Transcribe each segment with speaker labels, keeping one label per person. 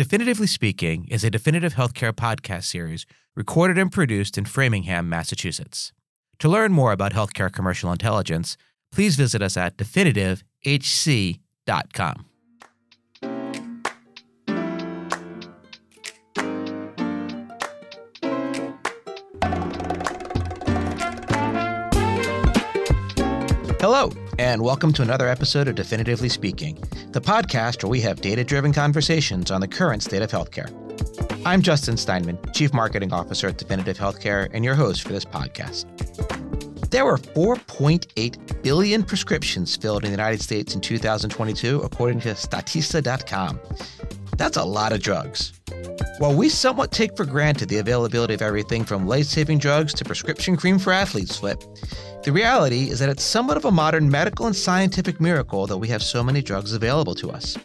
Speaker 1: Definitively Speaking is a definitive healthcare podcast series recorded and produced in Framingham, Massachusetts. To learn more about healthcare commercial intelligence, please visit us at definitivehc.com. and welcome to another episode of Definitively Speaking, the podcast where we have data driven conversations on the current state of healthcare. I'm Justin Steinman, Chief Marketing Officer at Definitive Healthcare, and your host for this podcast. There were 4.8 billion prescriptions filled in the United States in 2022, according to Statista.com. That's a lot of drugs. While we somewhat take for granted the availability of everything from life saving drugs to prescription cream for athletes foot, the reality is that it's somewhat of a modern medical and scientific miracle that we have so many drugs available to us.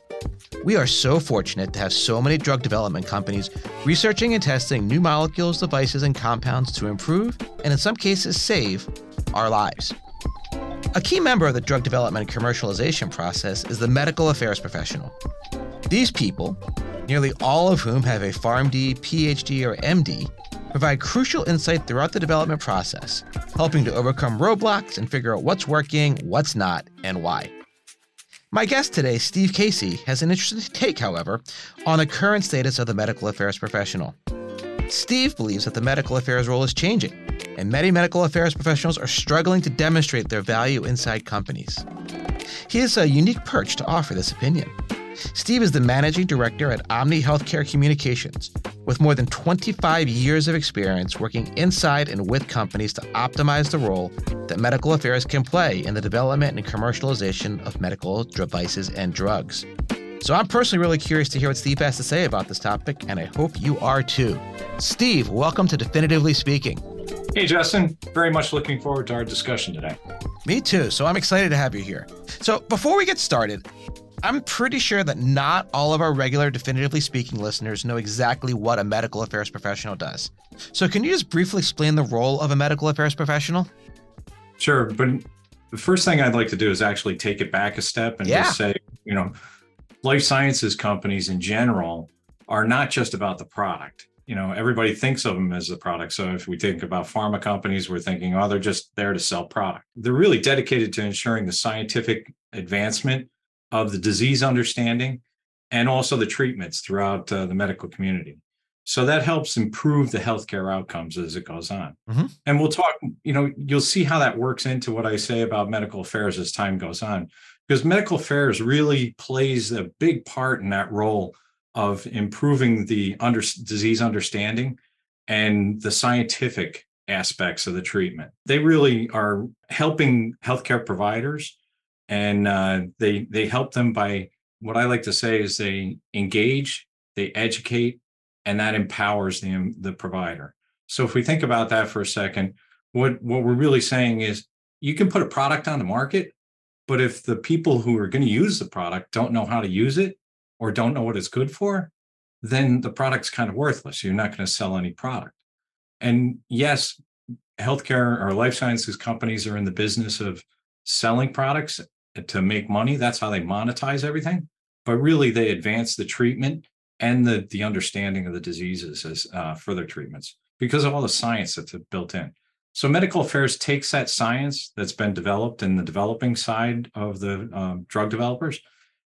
Speaker 1: We are so fortunate to have so many drug development companies researching and testing new molecules, devices, and compounds to improve, and in some cases, save our lives. A key member of the drug development and commercialization process is the medical affairs professional. These people, nearly all of whom have a PharmD, PhD, or MD, provide crucial insight throughout the development process, helping to overcome roadblocks and figure out what's working, what's not, and why. My guest today, Steve Casey, has an interesting take, however, on the current status of the medical affairs professional. Steve believes that the medical affairs role is changing, and many medical affairs professionals are struggling to demonstrate their value inside companies. He has a unique perch to offer this opinion. Steve is the managing director at Omni Healthcare Communications, with more than 25 years of experience working inside and with companies to optimize the role that medical affairs can play in the development and commercialization of medical devices and drugs. So I'm personally really curious to hear what Steve has to say about this topic, and I hope you are too. Steve, welcome to Definitively Speaking.
Speaker 2: Hey, Justin. Very much looking forward to our discussion today.
Speaker 1: Me too. So I'm excited to have you here. So before we get started, I'm pretty sure that not all of our regular Definitively Speaking listeners know exactly what a medical affairs professional does. So, can you just briefly explain the role of a medical affairs professional?
Speaker 2: Sure. But the first thing I'd like to do is actually take it back a step and yeah. just say, you know, life sciences companies in general are not just about the product. You know, everybody thinks of them as the product. So if we think about pharma companies, we're thinking, oh, they're just there to sell product. They're really dedicated to ensuring the scientific advancement of the disease understanding and also the treatments throughout uh, the medical community. So that helps improve the healthcare outcomes as it goes on. Mm-hmm. And we'll talk, you know, you'll see how that works into what I say about medical affairs as time goes on, because medical affairs really plays a big part in that role of improving the under, disease understanding and the scientific aspects of the treatment. They really are helping healthcare providers and uh, they they help them by what I like to say is they engage, they educate, and that empowers the the provider. So if we think about that for a second, what what we're really saying is you can put a product on the market, but if the people who are going to use the product don't know how to use it or don't know what it's good for, then the product's kind of worthless. You're not going to sell any product. And yes, healthcare or life sciences companies are in the business of selling products to make money. That's how they monetize everything. But really, they advance the treatment and the the understanding of the diseases as uh, further treatments because of all the science that's built in. So medical affairs takes that science that's been developed in the developing side of the um, drug developers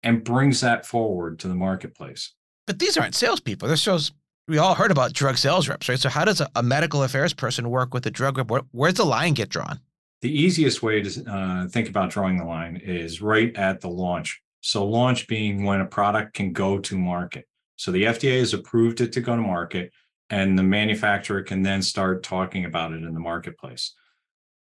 Speaker 2: and brings that forward to the marketplace.
Speaker 1: But these aren't salespeople. This shows we all heard about drug sales reps, right? So how does a, a medical affairs person work with a drug rep? Where, where's the line get drawn?
Speaker 2: The easiest way to uh, think about drawing the line is right at the launch. So, launch being when a product can go to market. So, the FDA has approved it to go to market, and the manufacturer can then start talking about it in the marketplace.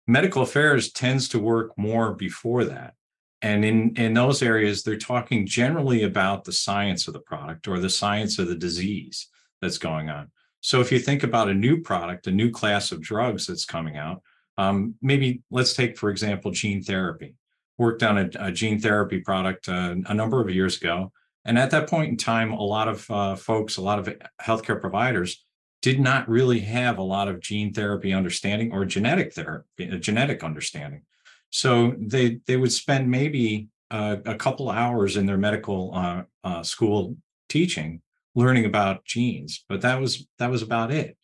Speaker 2: Medical affairs tends to work more before that. And in, in those areas, they're talking generally about the science of the product or the science of the disease that's going on. So, if you think about a new product, a new class of drugs that's coming out, um, maybe let's take, for example, gene therapy. Worked on a, a gene therapy product uh, a number of years ago. And at that point in time, a lot of uh, folks, a lot of healthcare providers did not really have a lot of gene therapy understanding or genetic therapy, uh, genetic understanding. So they they would spend maybe uh, a couple hours in their medical uh, school teaching learning about genes, but that was that was about it.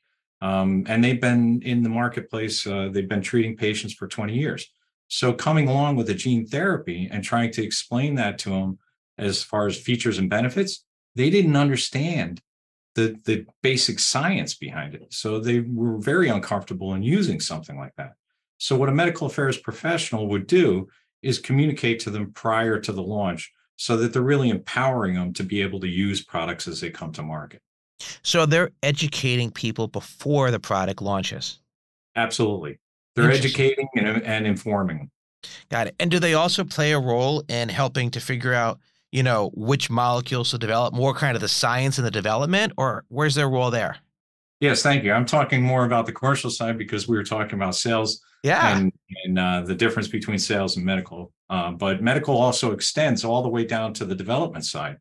Speaker 2: Um, and they've been in the marketplace. Uh, they've been treating patients for 20 years. So coming along with a gene therapy and trying to explain that to them as far as features and benefits, they didn't understand the the basic science behind it. So they were very uncomfortable in using something like that. So what a medical affairs professional would do is communicate to them prior to the launch so that they're really empowering them to be able to use products as they come to market.
Speaker 1: So they're educating people before the product launches.
Speaker 2: Absolutely. They're educating and, and informing.
Speaker 1: Got it. And do they also play a role in helping to figure out you know, which molecules to develop, more kind of the science and the development, or where's their role there?
Speaker 2: Yes, thank you. I'm talking more about the commercial side because we were talking about sales
Speaker 1: yeah.
Speaker 2: and, and uh, the difference between sales and medical. Uh, but medical also extends all the way down to the development side.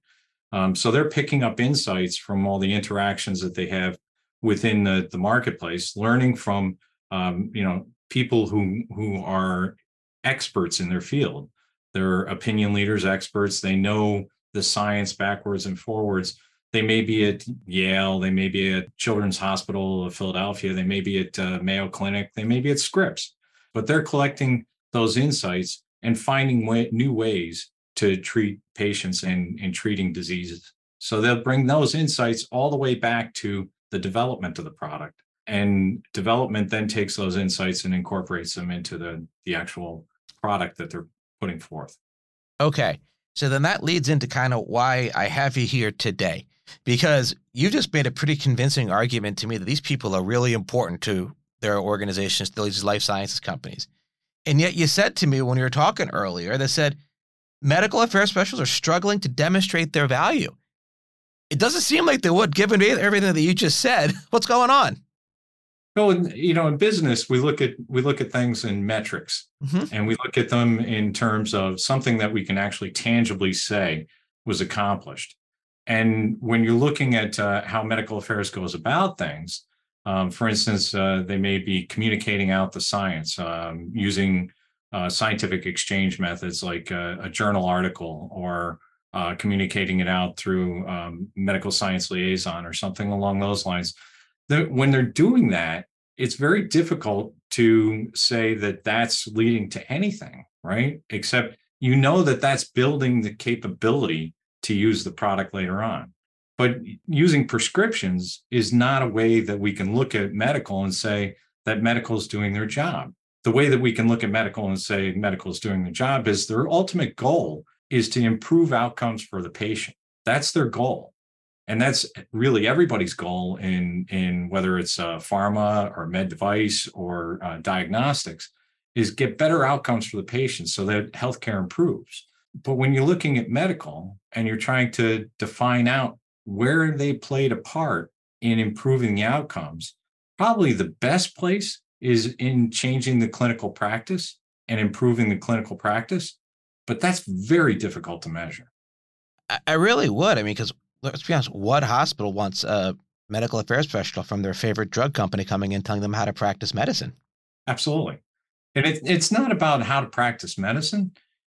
Speaker 2: Um, so they're picking up insights from all the interactions that they have within the, the marketplace, learning from um, you know people who who are experts in their field. They're opinion leaders, experts. They know the science backwards and forwards. They may be at Yale, they may be at Children's Hospital of Philadelphia, they may be at uh, Mayo Clinic, they may be at Scripps, but they're collecting those insights and finding way, new ways to treat patients and in treating diseases. So they'll bring those insights all the way back to the development of the product. And development then takes those insights and incorporates them into the, the actual product that they're putting forth.
Speaker 1: Okay. So then that leads into kind of why I have you here today, because you just made a pretty convincing argument to me that these people are really important to their organizations, these life sciences companies. And yet you said to me when we were talking earlier that said medical affairs specialists are struggling to demonstrate their value. It doesn't seem like they would, given everything that you just said. What's going on?
Speaker 2: Well, you know, in business, we look at we look at things in metrics, mm-hmm. and we look at them in terms of something that we can actually tangibly say was accomplished. And when you're looking at uh, how medical affairs goes about things, um, for instance, uh, they may be communicating out the science um, using uh, scientific exchange methods like a, a journal article or uh, communicating it out through um, medical science liaison or something along those lines that when they're doing that, it's very difficult to say that that's leading to anything, right? Except you know that that's building the capability to use the product later on. But using prescriptions is not a way that we can look at medical and say that medical is doing their job. The way that we can look at medical and say medical is doing the job is their ultimate goal is to improve outcomes for the patient. That's their goal and that's really everybody's goal in in whether it's uh, pharma or med device or uh, diagnostics is get better outcomes for the patient so that healthcare improves but when you're looking at medical and you're trying to define out where they played a part in improving the outcomes probably the best place is in changing the clinical practice and improving the clinical practice but that's very difficult to measure
Speaker 1: I really would. I mean, because let's be honest, what hospital wants a medical affairs professional from their favorite drug company coming in telling them how to practice medicine?
Speaker 2: Absolutely. And it, it's not about how to practice medicine,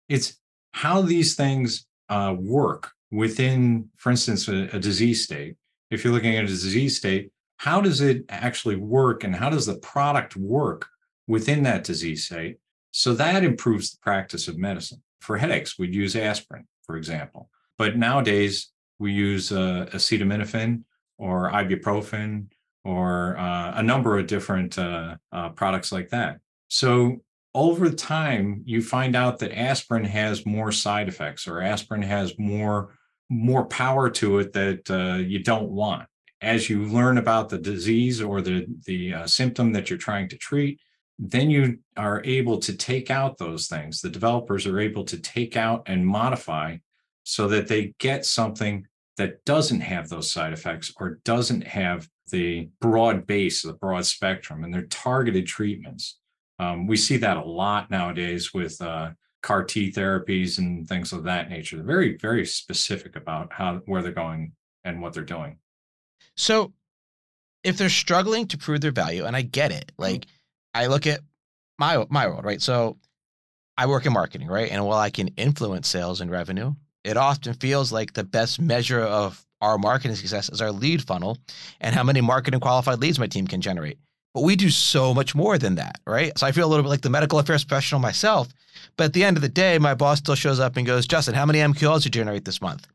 Speaker 2: it's how these things uh, work within, for instance, a, a disease state. If you're looking at a disease state, how does it actually work and how does the product work within that disease state? So that improves the practice of medicine. For headaches, we'd use aspirin, for example. But nowadays, we use uh, acetaminophen or ibuprofen or uh, a number of different uh, uh, products like that. So over time, you find out that aspirin has more side effects or aspirin has more more power to it that uh, you don't want. As you learn about the disease or the the uh, symptom that you're trying to treat, then you are able to take out those things. The developers are able to take out and modify so that they get something that doesn't have those side effects or doesn't have the broad base, the broad spectrum, and they're targeted treatments. Um, we see that a lot nowadays with uh, CAR T therapies and things of that nature. They're very, very specific about how where they're going and what they're doing.
Speaker 1: So, if they're struggling to prove their value, and I get it, mm-hmm. like I look at my my world, right? So, I work in marketing, right? And while I can influence sales and revenue, it often feels like the best measure of our marketing success is our lead funnel and how many marketing qualified leads my team can generate. But we do so much more than that, right? So I feel a little bit like the medical affairs professional myself. But at the end of the day, my boss still shows up and goes, Justin, how many MQLs you generate this month?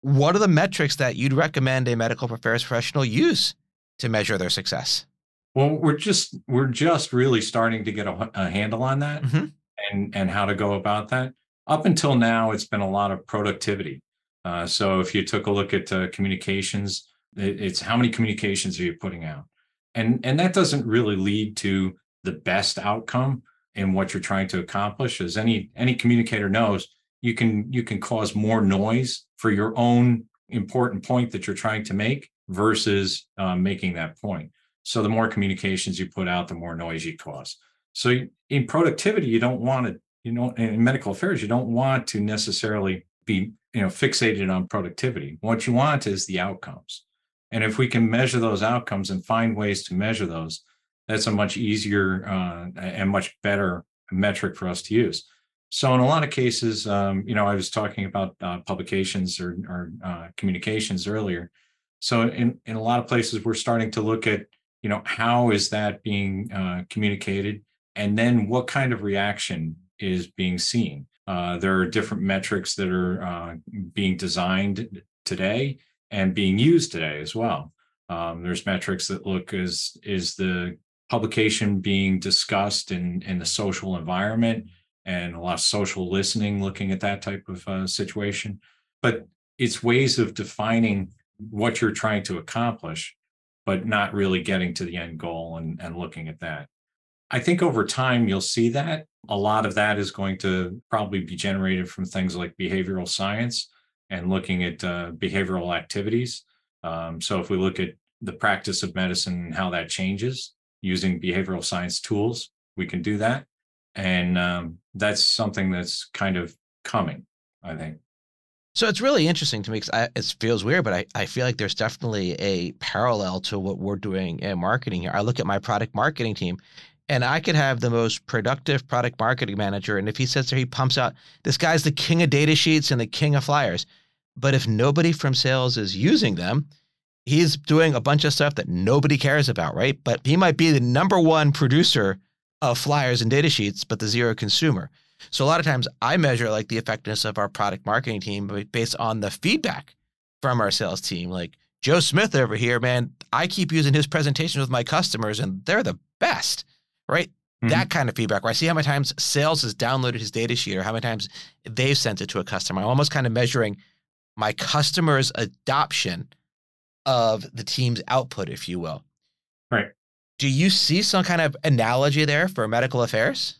Speaker 1: What are the metrics that you'd recommend a medical affairs professional use to measure their success?
Speaker 2: Well, we're just we're just really starting to get a, a handle on that mm-hmm. and and how to go about that. Up until now, it's been a lot of productivity. Uh, so if you took a look at uh, communications, it, it's how many communications are you putting out? and and that doesn't really lead to the best outcome in what you're trying to accomplish as any any communicator knows you can you can cause more noise for your own important point that you're trying to make versus um, making that point. So the more communications you put out the more noise you cause. So in productivity you don't want to you know in medical affairs you don't want to necessarily be you know fixated on productivity. What you want is the outcomes. And if we can measure those outcomes and find ways to measure those, that's a much easier uh, and much better metric for us to use. So in a lot of cases, um, you know, I was talking about uh, publications or, or uh, communications earlier. So in, in a lot of places, we're starting to look at, you know, how is that being uh, communicated? And then what kind of reaction is being seen? Uh, there are different metrics that are uh, being designed today and being used today as well. Um, there's metrics that look as is the publication being discussed in in the social environment and a lot of social listening looking at that type of uh, situation but it's ways of defining what you're trying to accomplish but not really getting to the end goal and, and looking at that i think over time you'll see that a lot of that is going to probably be generated from things like behavioral science and looking at uh, behavioral activities. Um, so if we look at the practice of medicine and how that changes using behavioral science tools, we can do that. And um, that's something that's kind of coming, I think.
Speaker 1: So it's really interesting to me because it feels weird, but I, I feel like there's definitely a parallel to what we're doing in marketing here. I look at my product marketing team and I could have the most productive product marketing manager. And if he sits there, he pumps out, this guy's the king of data sheets and the king of flyers. But if nobody from sales is using them, he's doing a bunch of stuff that nobody cares about, right? But he might be the number one producer of flyers and data sheets, but the zero consumer. So a lot of times I measure like the effectiveness of our product marketing team based on the feedback from our sales team. Like Joe Smith over here, man, I keep using his presentation with my customers and they're the best right? Mm-hmm. That kind of feedback where I see how many times sales has downloaded his data sheet or how many times they've sent it to a customer. I'm almost kind of measuring my customer's adoption of the team's output, if you will.
Speaker 2: Right.
Speaker 1: Do you see some kind of analogy there for medical affairs?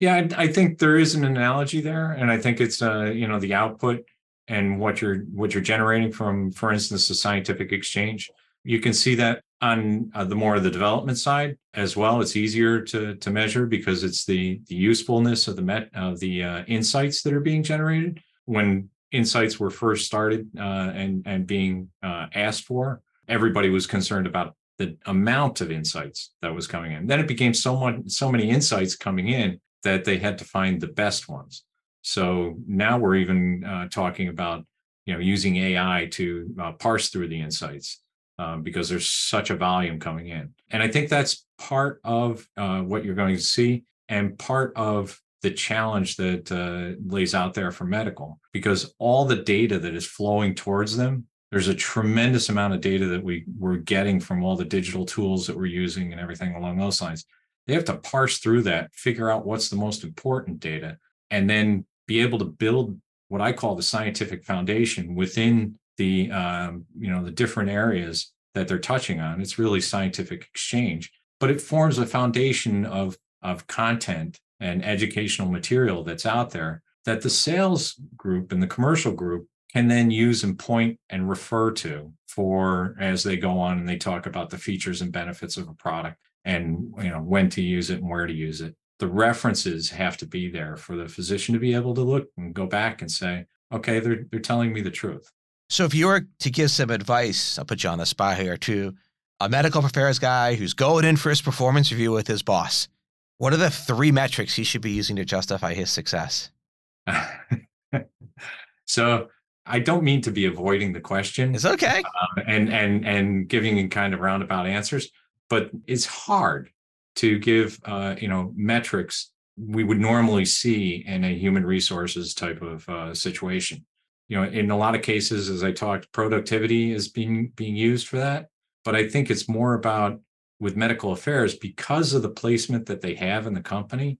Speaker 2: Yeah, I, think there is an analogy there, and I think it's uh, you know the output and what you're what you're generating from, for instance, the scientific exchange. You can see that on uh, the more of the development side as well it's easier to to measure because it's the the usefulness of the met of the uh, insights that are being generated when insights were first started uh, and and being uh, asked for everybody was concerned about the amount of insights that was coming in then it became so much so many insights coming in that they had to find the best ones so now we're even uh, talking about you know using ai to uh, parse through the insights um, because there's such a volume coming in. And I think that's part of uh, what you're going to see and part of the challenge that uh, lays out there for medical because all the data that is flowing towards them there's a tremendous amount of data that we we're getting from all the digital tools that we're using and everything along those lines they have to parse through that figure out what's the most important data and then be able to build what i call the scientific foundation within the um, you know the different areas that they're touching on. It's really scientific exchange, but it forms a foundation of of content and educational material that's out there that the sales group and the commercial group can then use and point and refer to for as they go on and they talk about the features and benefits of a product and you know when to use it and where to use it the references have to be there for the physician to be able to look and go back and say okay they're they're telling me the truth
Speaker 1: so, if you were to give some advice, I'll put you on the spot here to a medical affairs guy who's going in for his performance review with his boss, what are the three metrics he should be using to justify his success?
Speaker 2: so, I don't mean to be avoiding the question.
Speaker 1: It's okay.
Speaker 2: Uh, and and and giving kind of roundabout answers, but it's hard to give uh, you know metrics we would normally see in a human resources type of uh, situation. You know, in a lot of cases, as I talked, productivity is being being used for that. But I think it's more about with medical affairs because of the placement that they have in the company,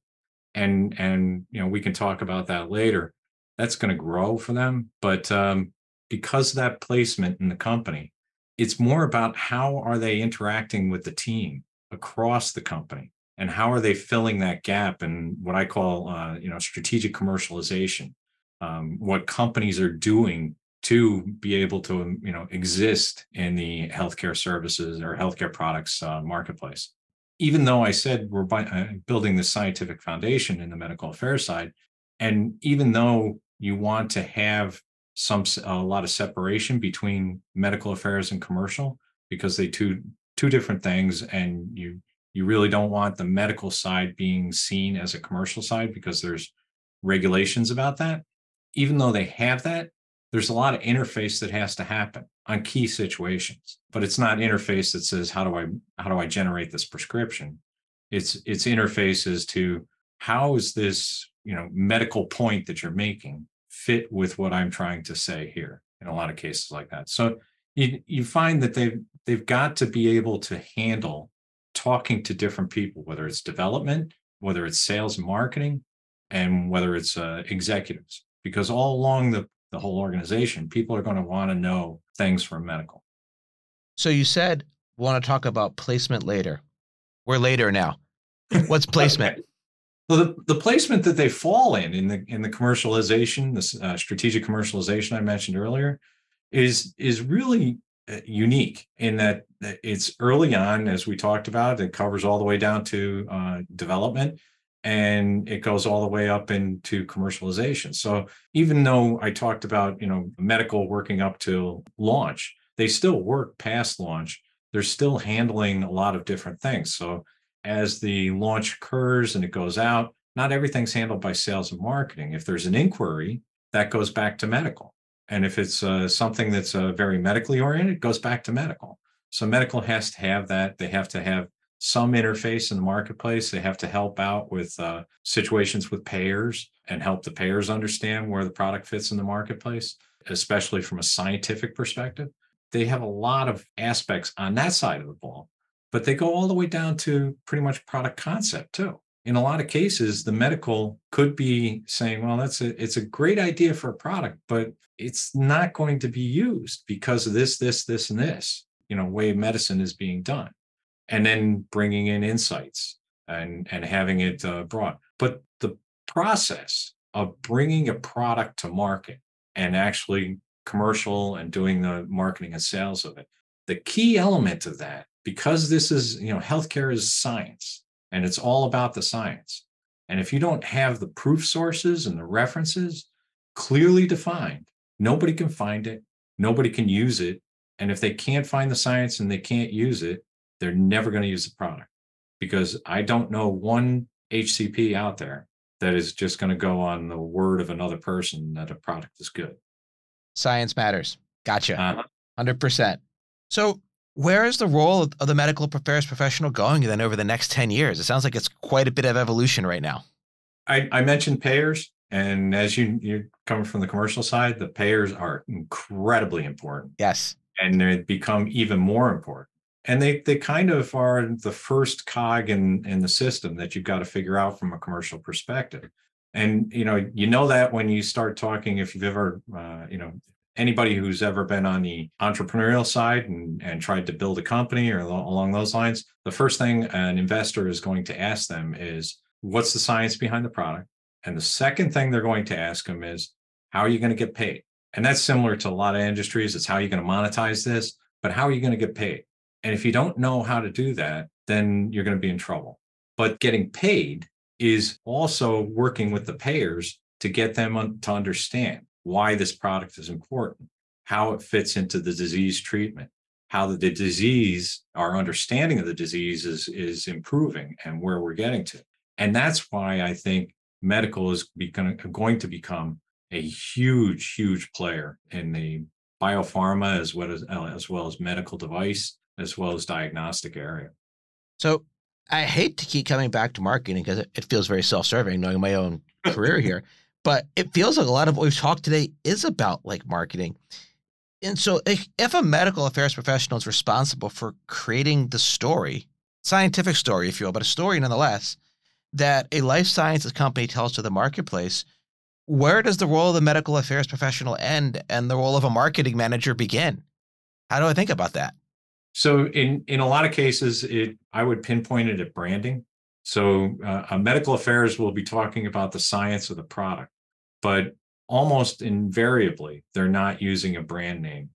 Speaker 2: and and you know we can talk about that later that's going to grow for them. But um, because of that placement in the company, it's more about how are they interacting with the team across the company and how are they filling that gap and what I call, uh, you know, strategic commercialization. Um, what companies are doing to be able to, you know, exist in the healthcare services or healthcare products uh, marketplace. Even though I said we're by, uh, building the scientific foundation in the medical affairs side, and even though you want to have some a lot of separation between medical affairs and commercial because they two two different things and you you really don't want the medical side being seen as a commercial side because there's regulations about that. Even though they have that there's a lot of interface that has to happen on key situations but it's not interface that says how do i how do i generate this prescription? It's it's interfaces to how is this you know medical point that you're making fit with what i'm trying to say here in a lot of cases like that. So you you find that they've they've got to be able to handle talking to different people whether it's development whether it's sales and marketing and whether it's uh, executives. Because all along the, the whole organization people are going to want to know things from medical.
Speaker 1: So you said want to talk about placement later. We're later now. What's placement
Speaker 2: well, the, the placement that they fall in in the in the commercialization, this uh, strategic commercialization I mentioned earlier, is is really uh, unique in that it's early on, as we talked about. It covers all the way down to uh, development, and it goes all the way up into commercialization. So even though I talked about you know medical working up to launch, they still work past launch. They're still handling a lot of different things. So as the launch occurs and it goes out, not everything's handled by sales and marketing. If there's an inquiry, that goes back to medical. And if it's uh, something that's uh, very medically oriented, it goes back to medical. So medical has to have that. They have to have some interface in the marketplace. They have to help out with uh, situations with payers and help the payers understand where the product fits in the marketplace, especially from a scientific perspective. They have a lot of aspects on that side of the ball but they go all the way down to pretty much product concept too. In a lot of cases, the medical could be saying, well, that's a it's a great idea for a product, but it's not going to be used because of this, this, this, and this, you know, way medicine is being done. And then bringing in insights and and having it uh, brought. But the process of bringing a product to market and actually commercial and doing the marketing and sales of it, the key element of that because this is, you know, healthcare is science and it's all about the science. And if you don't have the proof sources and the references clearly defined, nobody can find it, nobody can use it. And if they can't find the science and they can't use it, they're never going to use the product because I don't know one HCP out there that is just going to go on the word of another person that a product is good.
Speaker 1: Science matters. Gotcha. Uh-huh. 100%. So where is the role of the medical affairs professional going then over the next 10 years? It sounds like it's quite a bit of evolution right now.
Speaker 2: I, I mentioned payers. And as you, you're coming from the commercial side, the payers are incredibly important.
Speaker 1: Yes.
Speaker 2: And they become even more important. And they they kind of are the first cog in, in the system that you've got to figure out from a commercial perspective. And you know, you know that when you start talking, if you've ever uh, you know anybody who's ever been on the entrepreneurial side and, and tried to build a company or along those lines, the first thing an investor is going to ask them is, what's the science behind the product? And the second thing they're going to ask them is, how are you going to get paid? And that's similar to a lot of industries. It's how are you going to monetize this, but how are you going to get paid? And if you don't know how to do that, then you're going to be in trouble. But getting paid is also working with the payers to get them to understand why this product is important, how it fits into the disease treatment, how the, the disease, our understanding of the disease is, is improving and where we're getting to. And that's why I think medical is become, going to become a huge, huge player in the biopharma as well as uh, as well as medical device as well as diagnostic area.
Speaker 1: So I hate to keep coming back to marketing because it, it feels very self-serving, knowing my own career here. But it feels like a lot of what we've talked today is about like marketing. And so if, if a medical affairs professional is responsible for creating the story, scientific story, if you will, but a story nonetheless, that a life sciences company tells to the marketplace, where does the role of the medical affairs professional end and the role of a marketing manager begin? How do I think about that?
Speaker 2: So in in a lot of cases, it I would pinpoint it at branding. So uh, medical affairs will be talking about the science of the product, but almost invariably they're not using a brand name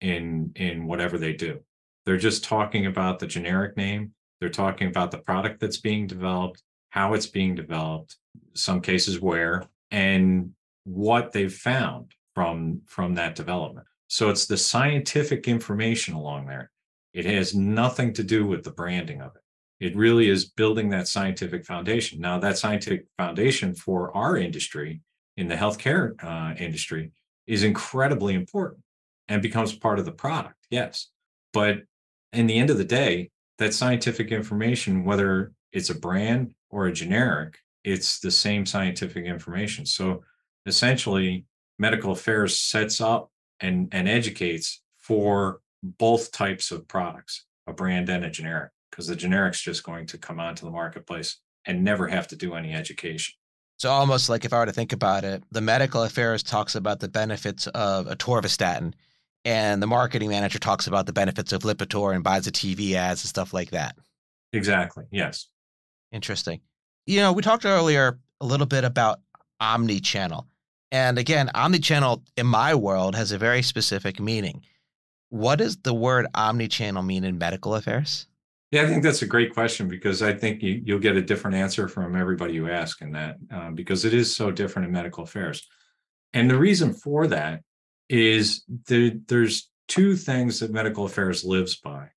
Speaker 2: in in whatever they do. They're just talking about the generic name. They're talking about the product that's being developed, how it's being developed, some cases where, and what they've found from from that development. So it's the scientific information along there it has nothing to do with the branding of it. It really is building that scientific foundation. Now, that scientific foundation for our industry in the healthcare uh, industry is incredibly important and becomes part of the product, yes. But in the end of the day, that scientific information, whether it's a brand or a generic, it's the same scientific information. So essentially, medical affairs sets up and, and educates for both types of products, a brand and a generic, because the generic's just going to come onto the marketplace and never have to do any education.
Speaker 1: So almost like if I were to think about it, the medical affairs talks about the benefits of atorvastatin, and the marketing manager talks about the benefits of Lipitor and buys the TV ads and stuff like that.
Speaker 2: Exactly. Yes.
Speaker 1: Interesting. You know, we talked earlier a little bit about omni-channel. And again, omni-channel in my world has a very specific meaning. What does the word omni-channel mean in medical affairs?
Speaker 2: Yeah, I think that's a great question because I think you, will get a different answer from everybody you ask in that um, because it is so different in medical affairs. And the reason for that is the, there's two things that medical affairs lives by,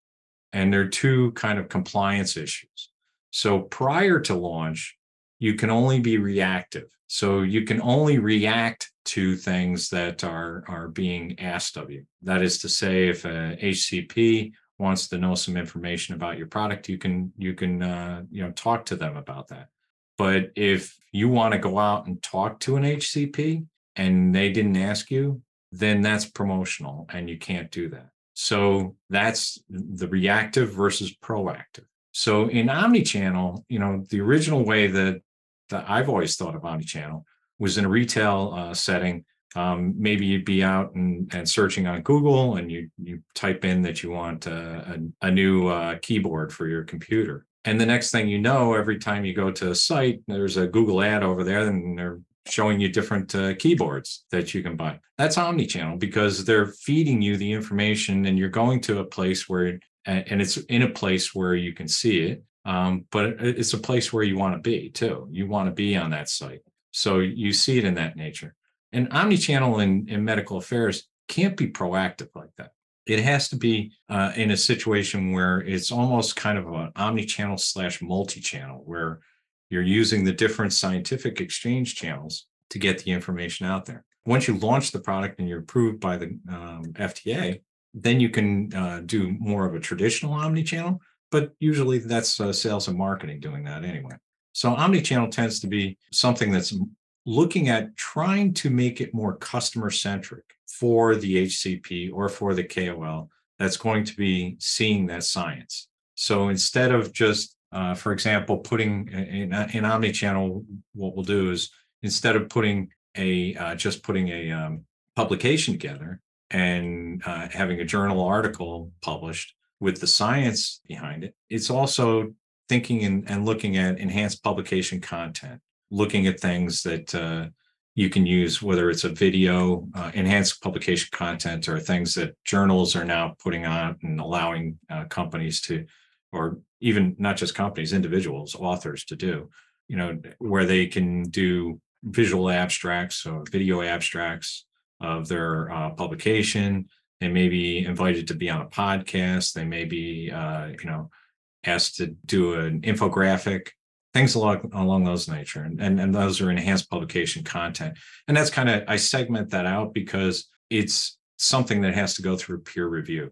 Speaker 2: and there are two kind of compliance issues. So prior to launch, you can only be reactive. So you can only react to things that are are being asked of you. That is to say, if a HCP wants to know some information about your product, you can you can uh, you know talk to them about that. But if you want to go out and talk to an HCP and they didn't ask you, then that's promotional and you can't do that. So that's the reactive versus proactive. So in omnichannel, you know, the original way that that I've always thought of omnichannel was in a retail uh, setting, um, maybe you'd be out and, and searching on Google and you you type in that you want a, a, a new uh, keyboard for your computer. And the next thing you know, every time you go to a site, there's a Google ad over there and they're showing you different uh, keyboards that you can buy. That's omni-channel because they're feeding you the information and you're going to a place where, and it's in a place where you can see it. Um, but it's a place where you want to be too. You want to be on that site. So you see it in that nature. And omni-channel in, in medical affairs can't be proactive like that. It has to be uh, in a situation where it's almost kind of an omni-channel slash multi-channel, where you're using the different scientific exchange channels to get the information out there. Once you launch the product and you're approved by the um, FDA, then you can uh, do more of a traditional omni-channel, but usually that's uh, sales and marketing doing that anyway. So omni-channel tends to be something that's looking at trying to make it more customer centric for the HCP or for the KOL that's going to be seeing that science. So instead of just, uh, for example, putting in, in omni-channel, what we'll do is instead of putting a uh, just putting a um, publication together and uh, having a journal article published with the science behind it, it's also thinking and, and looking at enhanced publication content, looking at things that uh, you can use, whether it's a video, uh, enhanced publication content, or things that journals are now putting on and allowing uh, companies to, or even not just companies, individuals, authors to do, you know, where they can do visual abstracts or video abstracts of their uh, publication. They may be invited to be on a podcast. They may be, uh, you know, asked to do an infographic things along along those nature and, and and those are enhanced publication content. And that's kind of i segment that out because it's something that has to go through peer review.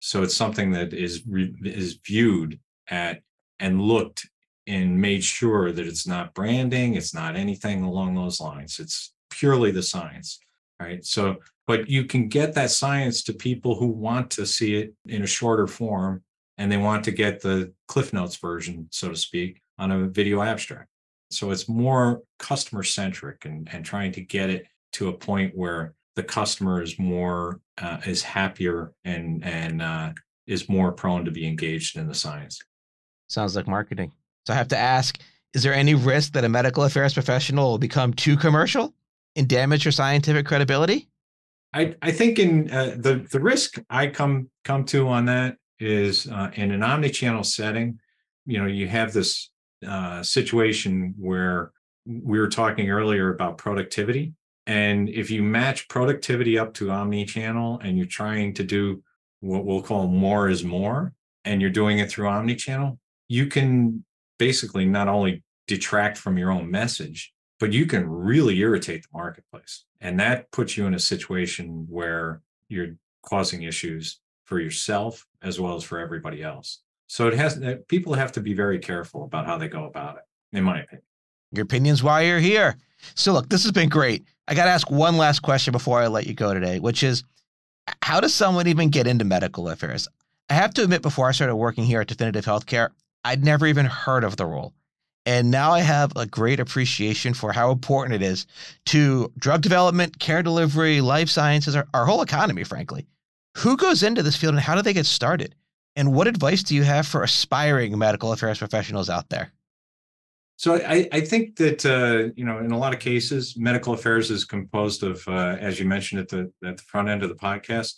Speaker 2: So it's something that is re, is viewed at and looked and made sure that it's not branding it's not anything along those lines. It's purely the science right? So but you can get that science to people who want to see it in a shorter form and they want to get the cliff notes version so to speak on a video abstract. So it's more customer centric and, and trying to get it to a point where the customer is more uh, is happier and and uh, is more prone to be engaged in the science.
Speaker 1: Sounds like marketing. So I have to ask: Is there any risk that a medical affairs professional will become too commercial and damage your scientific credibility?
Speaker 2: I I think in uh, the the risk I come come to on that is uh, in an omni-channel setting. You know, you have this uh, situation where we were talking earlier about productivity. And if you match productivity up to omni-channel and you're trying to do what we'll call more is more, and you're doing it through omni-channel, you can basically not only detract from your own message, but you can really irritate the marketplace. And that puts you in a situation where you're causing issues for yourself as well as for everybody else. So it has eh, people have to be very careful about how they go about it, in my opinion.
Speaker 1: Your opinion's why you're here. So look, this has been great. I got to ask one last question before I let you go today, which is how does someone even get into medical affairs? I have to admit, before I started working here at Definitive Healthcare, I'd never even heard of the role. And now I have a great appreciation for how important it is to drug development, care delivery, life sciences, our, our whole economy, frankly. Who goes into this field and how do they get started? And what advice do you have for aspiring medical affairs professionals out there?
Speaker 2: So I, I think that uh, you know, in a lot of cases, medical affairs is composed of, uh, as you mentioned at the at the front end of the podcast,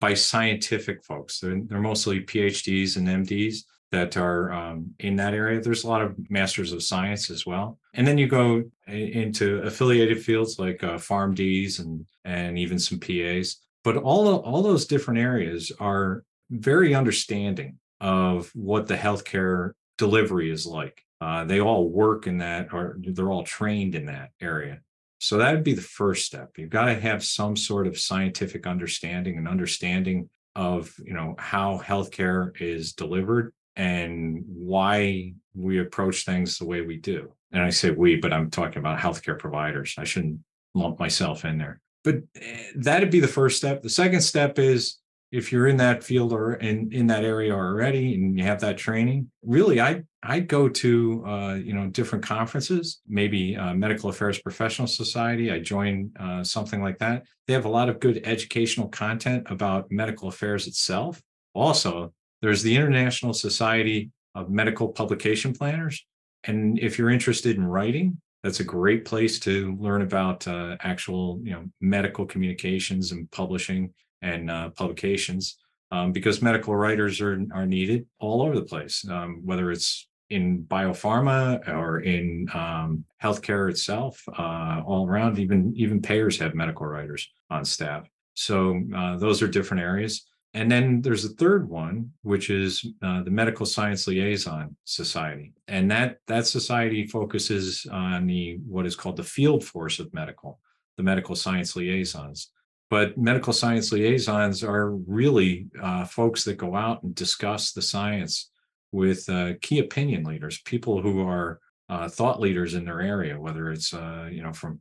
Speaker 2: by scientific folks. They're, they're mostly PhDs and MDs that are um, in that area. There's a lot of masters of science as well, and then you go into affiliated fields like uh, PharmDs and and even some PAs. But all all those different areas are very understanding of what the healthcare delivery is like. Uh, they all work in that, or they're all trained in that area. So that would be the first step. You've got to have some sort of scientific understanding and understanding of you know how healthcare is delivered and why we approach things the way we do. And I say we, but I'm talking about healthcare providers. I shouldn't lump myself in there. But eh, that'd be the first step. The second step is if you're in that field or in, in that area already and you have that training, really, I I go to uh, you know different conferences, maybe uh, Medical Affairs Professional Society. I join uh, something like that. They have a lot of good educational content about medical affairs itself. Also, there's the International Society of Medical Publication Planners, and if you're interested in writing, that's a great place to learn about uh, actual you know medical communications and publishing and uh, publications um, because medical writers are, are needed all over the place, um, whether it's in biopharma or in um, healthcare itself, uh, all around. Even even payers have medical writers on staff. So uh, those are different areas. And then there's a third one, which is uh, the Medical Science Liaison Society, and that that society focuses on the what is called the field force of medical, the medical science liaisons. But medical science liaisons are really uh, folks that go out and discuss the science with uh, key opinion leaders, people who are uh, thought leaders in their area, whether it's uh, you know from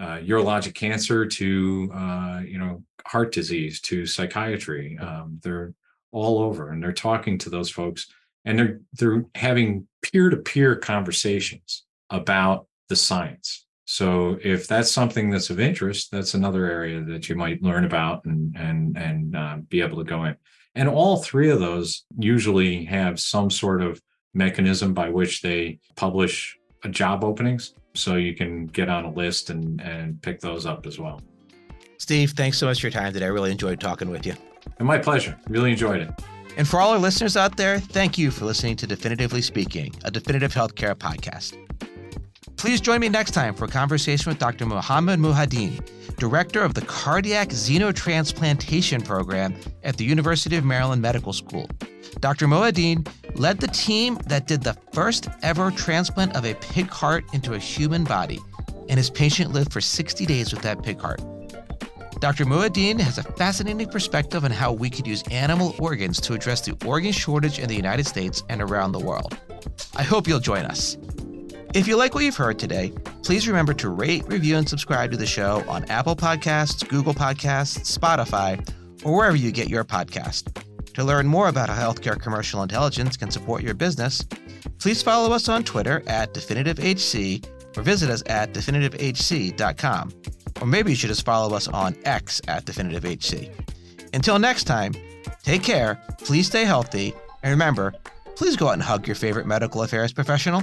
Speaker 2: uh, urologic cancer to uh, you know heart disease to psychiatry. Um, they're all over, and they're talking to those folks, and they're they're having peer to peer conversations about the science so if that's something that's of interest, that's another area that you might learn about and and and uh, be able to go in. And all three of those usually have some sort of mechanism by which they publish job openings, so you can get on a list and and pick those up as well.
Speaker 1: Steve, thanks so much for your time today. I really enjoyed talking with you.
Speaker 2: And my pleasure. Really enjoyed it.
Speaker 1: And for all our listeners out there, thank you for listening to Definitively Speaking, a definitive healthcare podcast. Please join me next time for a conversation with Dr. Mohammed Mohiuddin, director of the Cardiac Xenotransplantation Program at the University of Maryland Medical School. Dr. Mohiuddin led the team that did the first ever transplant of a pig heart into a human body, and his patient lived for 60 days with that pig heart. Dr. Mohiuddin has a fascinating perspective on how we could use animal organs to address the organ shortage in the United States and around the world. I hope you'll join us. If you like what you've heard today, please remember to rate, review, and subscribe to the show on Apple Podcasts, Google Podcasts, Spotify, or wherever you get your podcast. To learn more about how healthcare commercial intelligence can support your business, please follow us on Twitter at DefinitiveHC or visit us at definitivehc.com. Or maybe you should just follow us on X at DefinitiveHC. Until next time, take care, please stay healthy, and remember, please go out and hug your favorite medical affairs professional.